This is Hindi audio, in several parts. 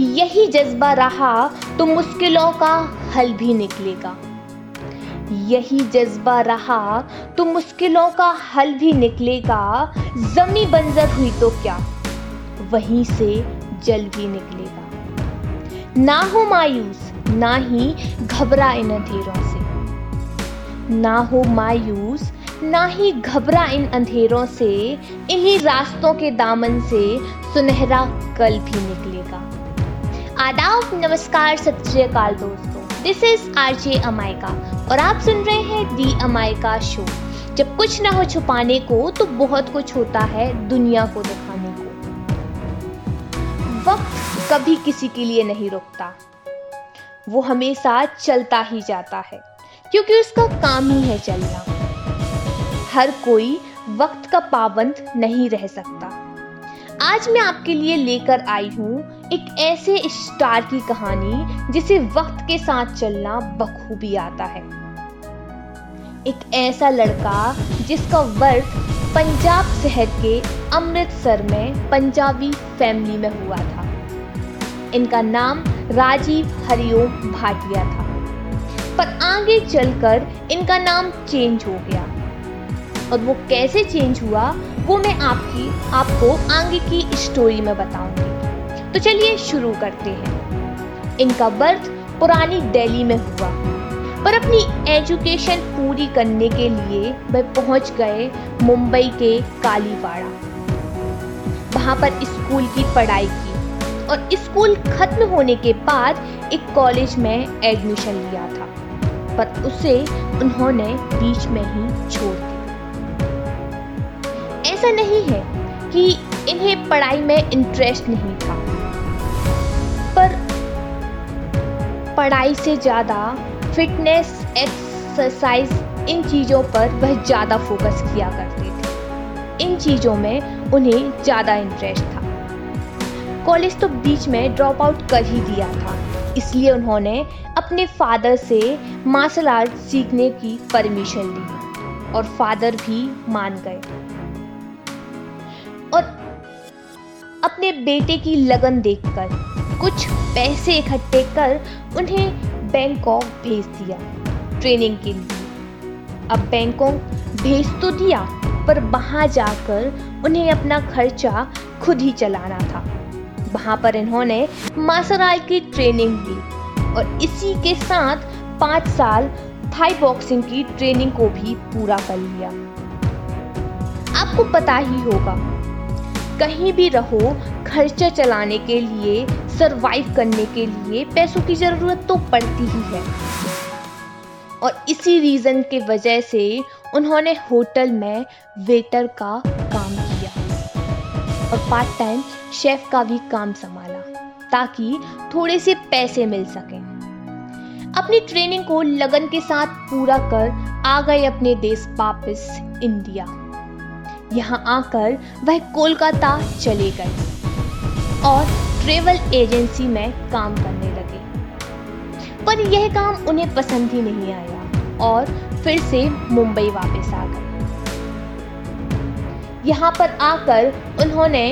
यही जज्बा रहा तो मुश्किलों का हल भी निकलेगा। यही जज्बा रहा तो मुश्किलों का हल भी निकलेगा। जमी बंजर हुई तो क्या? वहीं से जल भी निकलेगा। ना हो मायूस, ना ही घबरा इन अंधेरों से। ना हो मायूस, ना ही घबरा इन अंधेरों से। इन्हीं रास्तों के दामन से सुनहरा कल भी निकलेगा। आदाब, नमस्कार, सत श्रीकाल दोस्तों। दिस इज़ आरजे अमायका और आप सुन रहे हैं दी अमायका शो जब कुछ ना हो छुपाने को तो बहुत कुछ होता है दुनिया को दिखाने को। वक्त कभी किसी के लिए नहीं रुकता। वो हमेशा चलता ही जाता है, क्योंकि उसका काम ही है चलना। हर कोई वक्त का पाबंद नहीं रह सकता। आज मैं आपके लिए लेकर आई हूँ एक ऐसे स्टार की कहानी जिसे वक्त के साथ चलना बखूबी आता है। एक ऐसा लड़का जिसका वर्क पंजाब शहर के अमृतसर में पंजाबी फैमिली में हुआ था। इनका नाम राजीव हरिओम भाटिया था। पर आगे चलकर इनका नाम चेंज हो गया। और वो कैसे चेंज हुआ, वो मैं आपकी, आपको आगे की स्टोरी में बताऊँगी। तो चलिए शुरू करते हैं। इनका बर्थ पुरानी दिल्ली में हुआ। पर अपनी एजुकेशन पूरी करने के लिए वह पहुँच गए मुंबई के कालीवाड़ा। वहाँ पर स्कूल की पढ़ाई की और स्कूल खत्म होने के बाद एक कॉलेज में एडमिशन लिया था। पर उसे उन्होंने बीच में ही छोड़ दिया। ऐसा नहीं है कि इन्हें पढ़ाई में इंटरेस्ट नहीं पर पढ़ाई से ज़्यादा फिटनेस एक्सरसाइज इन चीज़ों पर वह ज़्यादा फोकस किया करते थे। इन चीज़ों में उन्हें ज़्यादा इंटरेस्ट था। कॉलेज तो बीच में ड्रॉप आउट कर ही दिया था। इसलिए उन्होंने अपने फादर से मार्शल आर्ट सीखने की परमिशन ली और फादर भी मान गए। और अपने बेटे की लगन देखकर कुछ पैसे इकट्ठे कर उन्हें बैंकॉक भेज दिया ट्रेनिंग के लिए। अब बैंकॉक भेज तो दिया, पर वहाँ जाकर उन्हें अपना खर्चा खुद ही चलाना था। वहाँ पर इन्होंने आर्ट की ट्रेनिंग ली और इसी के साथ पाँच साल थाई बॉक्सिंग की ट्रेनिंग को भी पूरा कर लिया। आपको पता ही होगा, कहीं भी रहो खर्चा चलाने के लिए सरवाइव करने के लिए पैसों की ज़रूरत तो पड़ती ही है। और इसी रीज़न के वजह से उन्होंने होटल में वेटर का काम किया और पार्ट टाइम शेफ का भी काम संभाला ताकि थोड़े से पैसे मिल सकें। अपनी ट्रेनिंग को लगन के साथ पूरा कर आ गए अपने देश वापस इंडिया यहाँ आकर वह कोलकाता चले गए। और ट्रेवल एजेंसी में काम करने लगे। पर यह काम उन्हें पसंद ही नहीं आया और फिर से मुंबई वापस आ गए। यहाँ पर आकर उन्होंने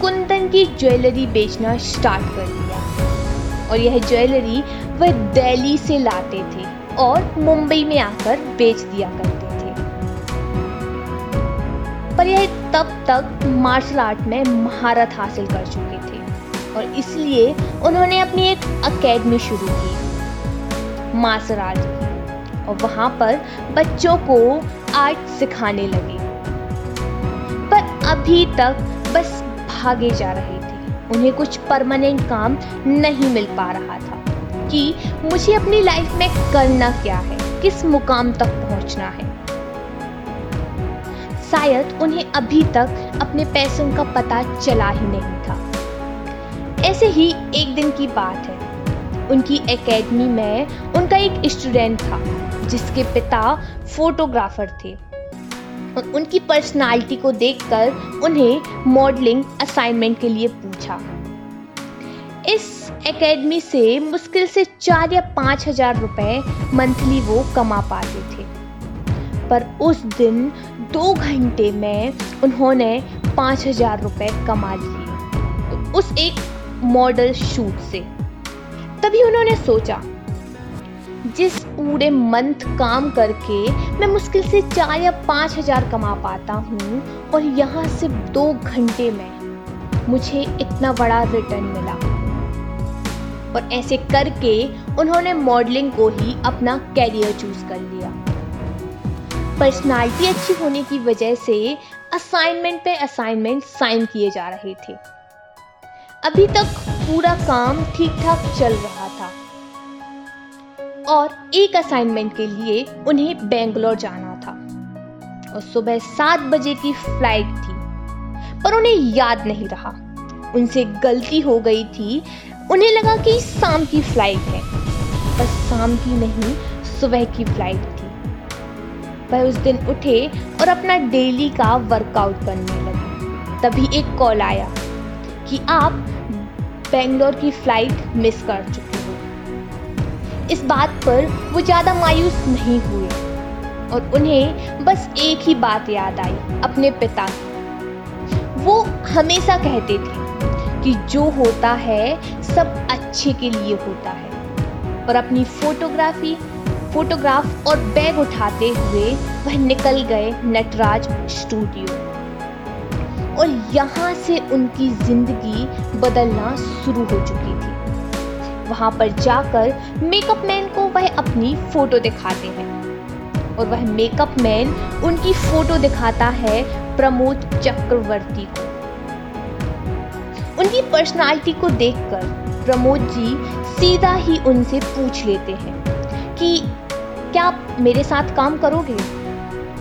कुंदन की ज्वेलरी बेचना स्टार्ट कर दिया। और यह ज्वेलरी वह दिल्ली से लाते थे और मुंबई में आकर बेच दिया करते पर यह तब तक मार्शल आर्ट में महारत हासिल कर चुके थे। और इसलिए उन्होंने अपनी एक अकेडमी शुरू की मार्शल आर्ट और वहाँ पर बच्चों को आर्ट सिखाने लगे। पर अभी तक बस भागे जा रहे थे। उन्हें कुछ परमानेंट काम नहीं मिल पा रहा था कि मुझे अपनी लाइफ में करना क्या है, किस मुकाम तक पहुँचना है। शायद उन्हें अभी तक अपने पैसों का पता चला ही नहीं था। ऐसे ही एक दिन की बात है। उनकी एकेडमी में उनका एक स्टूडेंट था, जिसके पिता फोटोग्राफर थे। उनकी पर्सनालिटी को देखकर उन्हें मॉडलिंग असाइनमेंट के लिए पूछा। इस एकेडमी से मुश्किल से चार या पाँच हज़ार रुपए मंथली वो कमा पाते थे। पर उस दिन दो घंटे में उन्होंने पाँच हज़ार रुपये कमा लिए। तो उस एक मॉडल शूट से। तभी उन्होंने सोचा, जिस पूरे मंथ काम करके मैं मुश्किल से चार या पाँच हज़ार कमा पाता हूँ और यहाँ सिर्फ़ दो घंटे में मुझे इतना बड़ा रिटर्न मिला। और ऐसे करके उन्होंने मॉडलिंग को ही अपना कैरियर चूज़ कर लिया। पर्सनालिटी अच्छी होने की वजह से असाइनमेंट पे असाइनमेंट साइन किए जा रहे थे। अभी तक पूरा काम ठीक ठाक चल रहा था। और एक असाइनमेंट के लिए उन्हें बेंगलोर जाना था। और सुबह सात बजे की फ़्लाइट थी, पर उन्हें याद नहीं रहा। उनसे गलती हो गई थी। उन्हें लगा कि शाम की फ़्लाइट है, पर शाम की नहीं, सुबह की फ़्लाइट वह उस दिन उठे और अपना डेली का वर्कआउट करने लगे। तभी एक कॉल आया कि आप बेंगलोर की फ़्लाइट मिस कर चुके हो। इस बात पर वो ज़्यादा मायूस नहीं हुए और उन्हें बस एक ही बात याद आई, अपने पिता की वो हमेशा कहते थे कि जो होता है सब अच्छे के लिए होता है और अपनी फोटोग्राफी फोटोग्राफ और बैग उठाते हुए वह निकल गए नटराज स्टूडियो। और यहाँ से उनकी ज़िंदगी बदलना शुरू हो चुकी थी। वहाँ पर जाकर मेकअप मैन को वह अपनी फ़ोटो दिखाते हैं। और वह मेकअप मैन उनकी फ़ोटो दिखाता है प्रमोद चक्रवर्ती को। उनकी पर्सनालिटी को देखकर प्रमोद जी सीधा ही उनसे पूछ लेते हैं कि क्या आप मेरे साथ काम करोगे?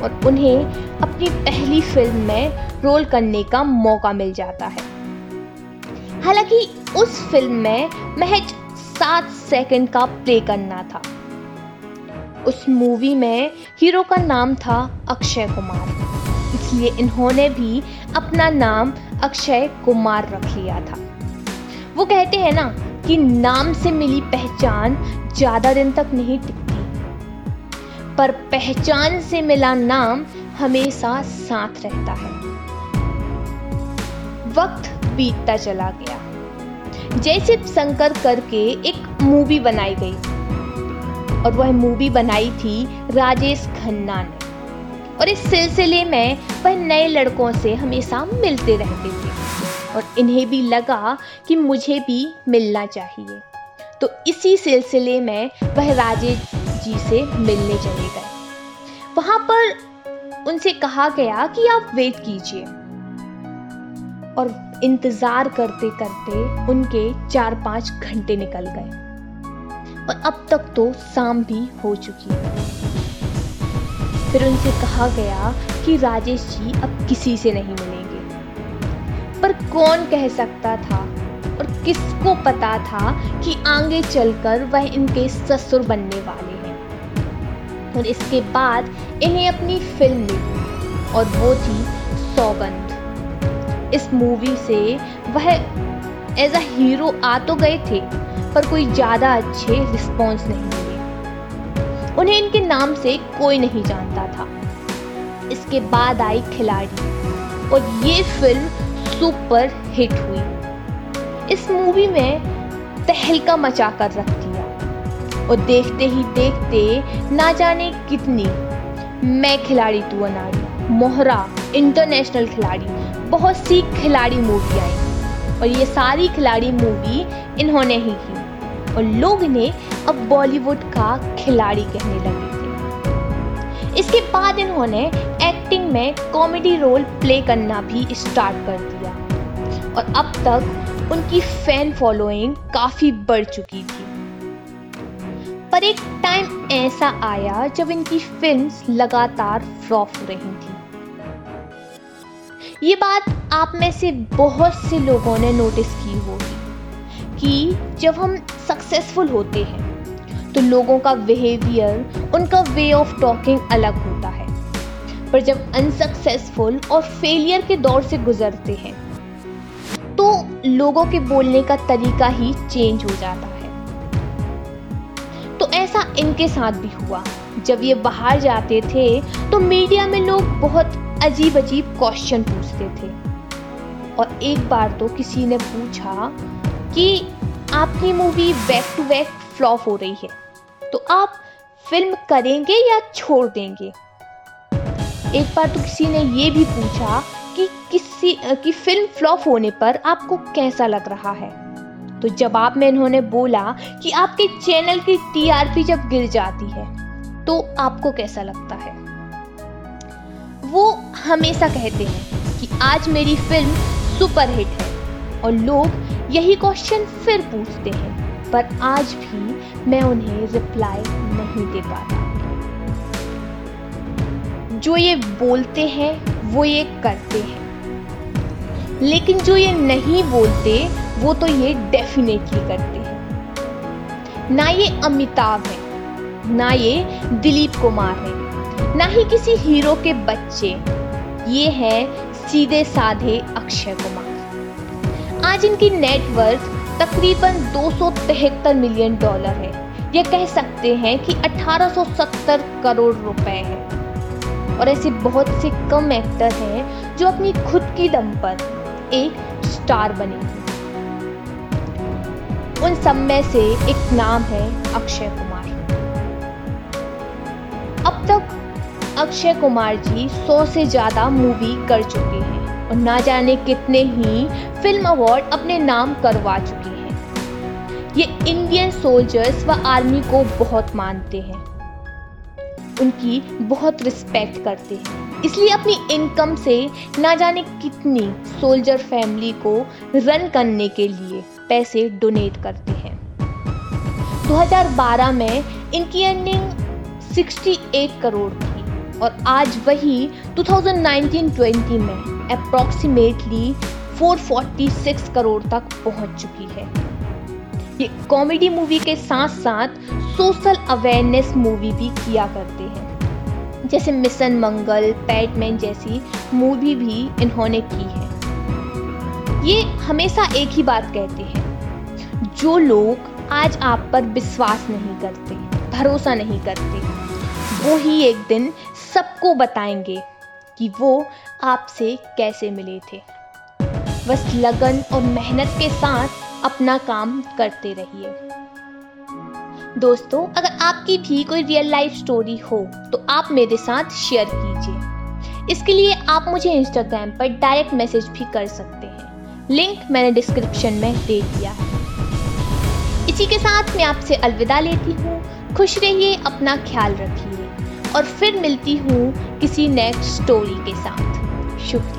और उन्हें अपनी पहली फ़िल्म में रोल करने का मौका मिल जाता है। हालाँकि उस फ़िल्म में महज सात सेकंड का प्ले करना था। उस मूवी में हीरो का नाम था अक्षय कुमार। इसलिए इन्होंने भी अपना नाम अक्षय कुमार रख लिया था। वो कहते हैं ना कि नाम से मिली पहचान ज़्यादा दिन तक नहीं टिकती। पर पहचान से मिला नाम हमेशा साथ रहता है। वक्त बीतता चला गया। जैसे शंकर करके एक मूवी बनाई गई और वह मूवी बनाई थी राजेश खन्ना ने। और इस सिलसिले में वह नए लड़कों से हमेशा मिलते रहते थे। और इन्हें भी लगा कि मुझे भी मिलना चाहिए। तो इसी सिलसिले में वह राजेश जी से मिलने चले गए। वहाँ पर उनसे कहा गया कि आप वेट कीजिए। और इंतज़ार करते करते उनके चार पाँच घंटे निकल गए। और अब तक तो शाम भी हो चुकी फिर उनसे कहा गया कि राजेश जी अब किसी से नहीं मिलेंगे। पर कौन कह सकता था? और किसको पता था कि आगे चलकर वह इनके ससुर बनने वाले हैं? और इसके बाद इन्हें अपनी फ़िल्म मिली, और वो थी सौगंध। इस मूवी से वह एज अ हीरो आ तो गए थे, पर कोई ज़्यादा अच्छे रिस्पॉन्स नहीं मिले। उन्हें इनके नाम से कोई नहीं जानता था। इसके बाद आई खिलाड़ी। और ये फ़िल्म सुपर हिट हुई। इस मूवी में तहलका मचा कर रख दिया। और देखते ही देखते ना जाने कितनी। मैं खिलाड़ी तू अनाड़ी, मोहरा इंटरनेशनल खिलाड़ी, बहुत सी खिलाड़ी मूवी आई। और ये सारी खिलाड़ी मूवी इन्होंने ही की। और लोग इन्हें अब बॉलीवुड का खिलाड़ी कहने लगे थे। इसके बाद इन्होंने एक्टिंग में कॉमेडी रोल प्ले करना भी स्टार्ट कर दिया। और अब तक उनकी फ़ैन फॉलोइंग काफ़ी बढ़ चुकी थी। पर एक टाइम ऐसा आया जब इनकी फिल्म्स लगातार फ्लॉप हो रही थी। ये बात आप में से बहुत से लोगों ने नोटिस की होगी कि जब हम सक्सेसफुल होते हैं तो लोगों का बिहेवियर उनका वे ऑफ़ टॉकिंग अलग होता है। पर जब अनसक्सेसफुल और फेलियर के दौर से गुजरते हैं लोगों के बोलने का तरीका ही चेंज हो जाता है। तो ऐसा इनके साथ भी हुआ। जब ये बाहर जाते थे तो मीडिया में लोग बहुत अजीब अजीब क्वेश्चन पूछते थे। और एक बार तो किसी ने पूछा कि आपकी movie back to back flop हो रही है। तो आप फ़िल्म करेंगे या छोड़ देंगे? एक बार तो किसी ने ये भी पूछा कि किसी की फ़िल्म फ्लॉप होने पर आपको कैसा लग रहा है? तो जवाब में इन्होंने बोला कि आपके चैनल की टीआरपी जब गिर जाती है तो आपको कैसा लगता है? वो हमेशा कहते हैं कि आज मेरी फ़िल्म सुपरहिट है, और लोग यही क्वेश्चन फिर पूछते हैं, पर आज भी मैं उन्हें रिप्लाई नहीं दे पाता। जो ये बोलते हैं वो ये करते हैं। लेकिन जो ये नहीं बोलते, वो तो ये डेफिनेटली करते हैं। ना ये अमिताभ है, ना ये दिलीप कुमार है, ना ही किसी हीरो के बच्चे। ये है सीधे साधे अक्षय कुमार। आज इनकी नेटवर्थ तकरीबन दो सौ तिहत्तर मिलियन डॉलर है। ये कह सकते हैं कि 1870 करोड़ रुपए है। और ऐसे बहुत से कम एक्टर हैं जो अपनी खुद की दम पर एक स्टार बने। उन सब में से एक नाम है अक्षय कुमार। अब तक अक्षय कुमार जी सौ से ज़्यादा मूवी कर चुके हैं और ना जाने कितने ही फ़िल्म अवार्ड अपने नाम करवा चुके हैं। ये इंडियन सोल्जर्स व आर्मी को बहुत मानते हैं। उनकी बहुत रिस्पेक्ट करते हैं। इसलिए अपनी इनकम से ना जाने कितनी सोल्जर फैमिली को रन करने के लिए पैसे डोनेट करते हैं। 2012 में इनकी अर्निंग 68 करोड़ थी और आज वही 2019-20 में अप्रॉक्सीमेटली 446 करोड़ तक पहुँच चुकी है। ये कॉमेडी मूवी के साथ साथ सोशल अवेयरनेस मूवी भी किया करते हैं। जैसे मिशन मंगल पैटमैन जैसी मूवी भी इन्होंने की है। ये हमेशा एक ही बात कहते हैं, जो लोग आज आप पर विश्वास नहीं करते, भरोसा नहीं करते, वो ही एक दिन सबको बताएँगे कि वो आपसे कैसे मिले थे। बस लगन और मेहनत के साथ अपना काम करते रहिए। दोस्तों, अगर आपकी भी कोई रियल लाइफ स्टोरी हो तो आप मेरे साथ शेयर कीजिए। इसके लिए आप मुझे इंस्टाग्राम पर डायरेक्ट मैसेज भी कर सकते हैं। लिंक मैंने डिस्क्रिप्शन में दे दिया है। इसी के साथ मैं आपसे अलविदा लेती हूँ। खुश रहिए, अपना ख्याल रखिए। और फिर मिलती हूँ किसी नेक्स्ट स्टोरी के साथ। शुक्रिया।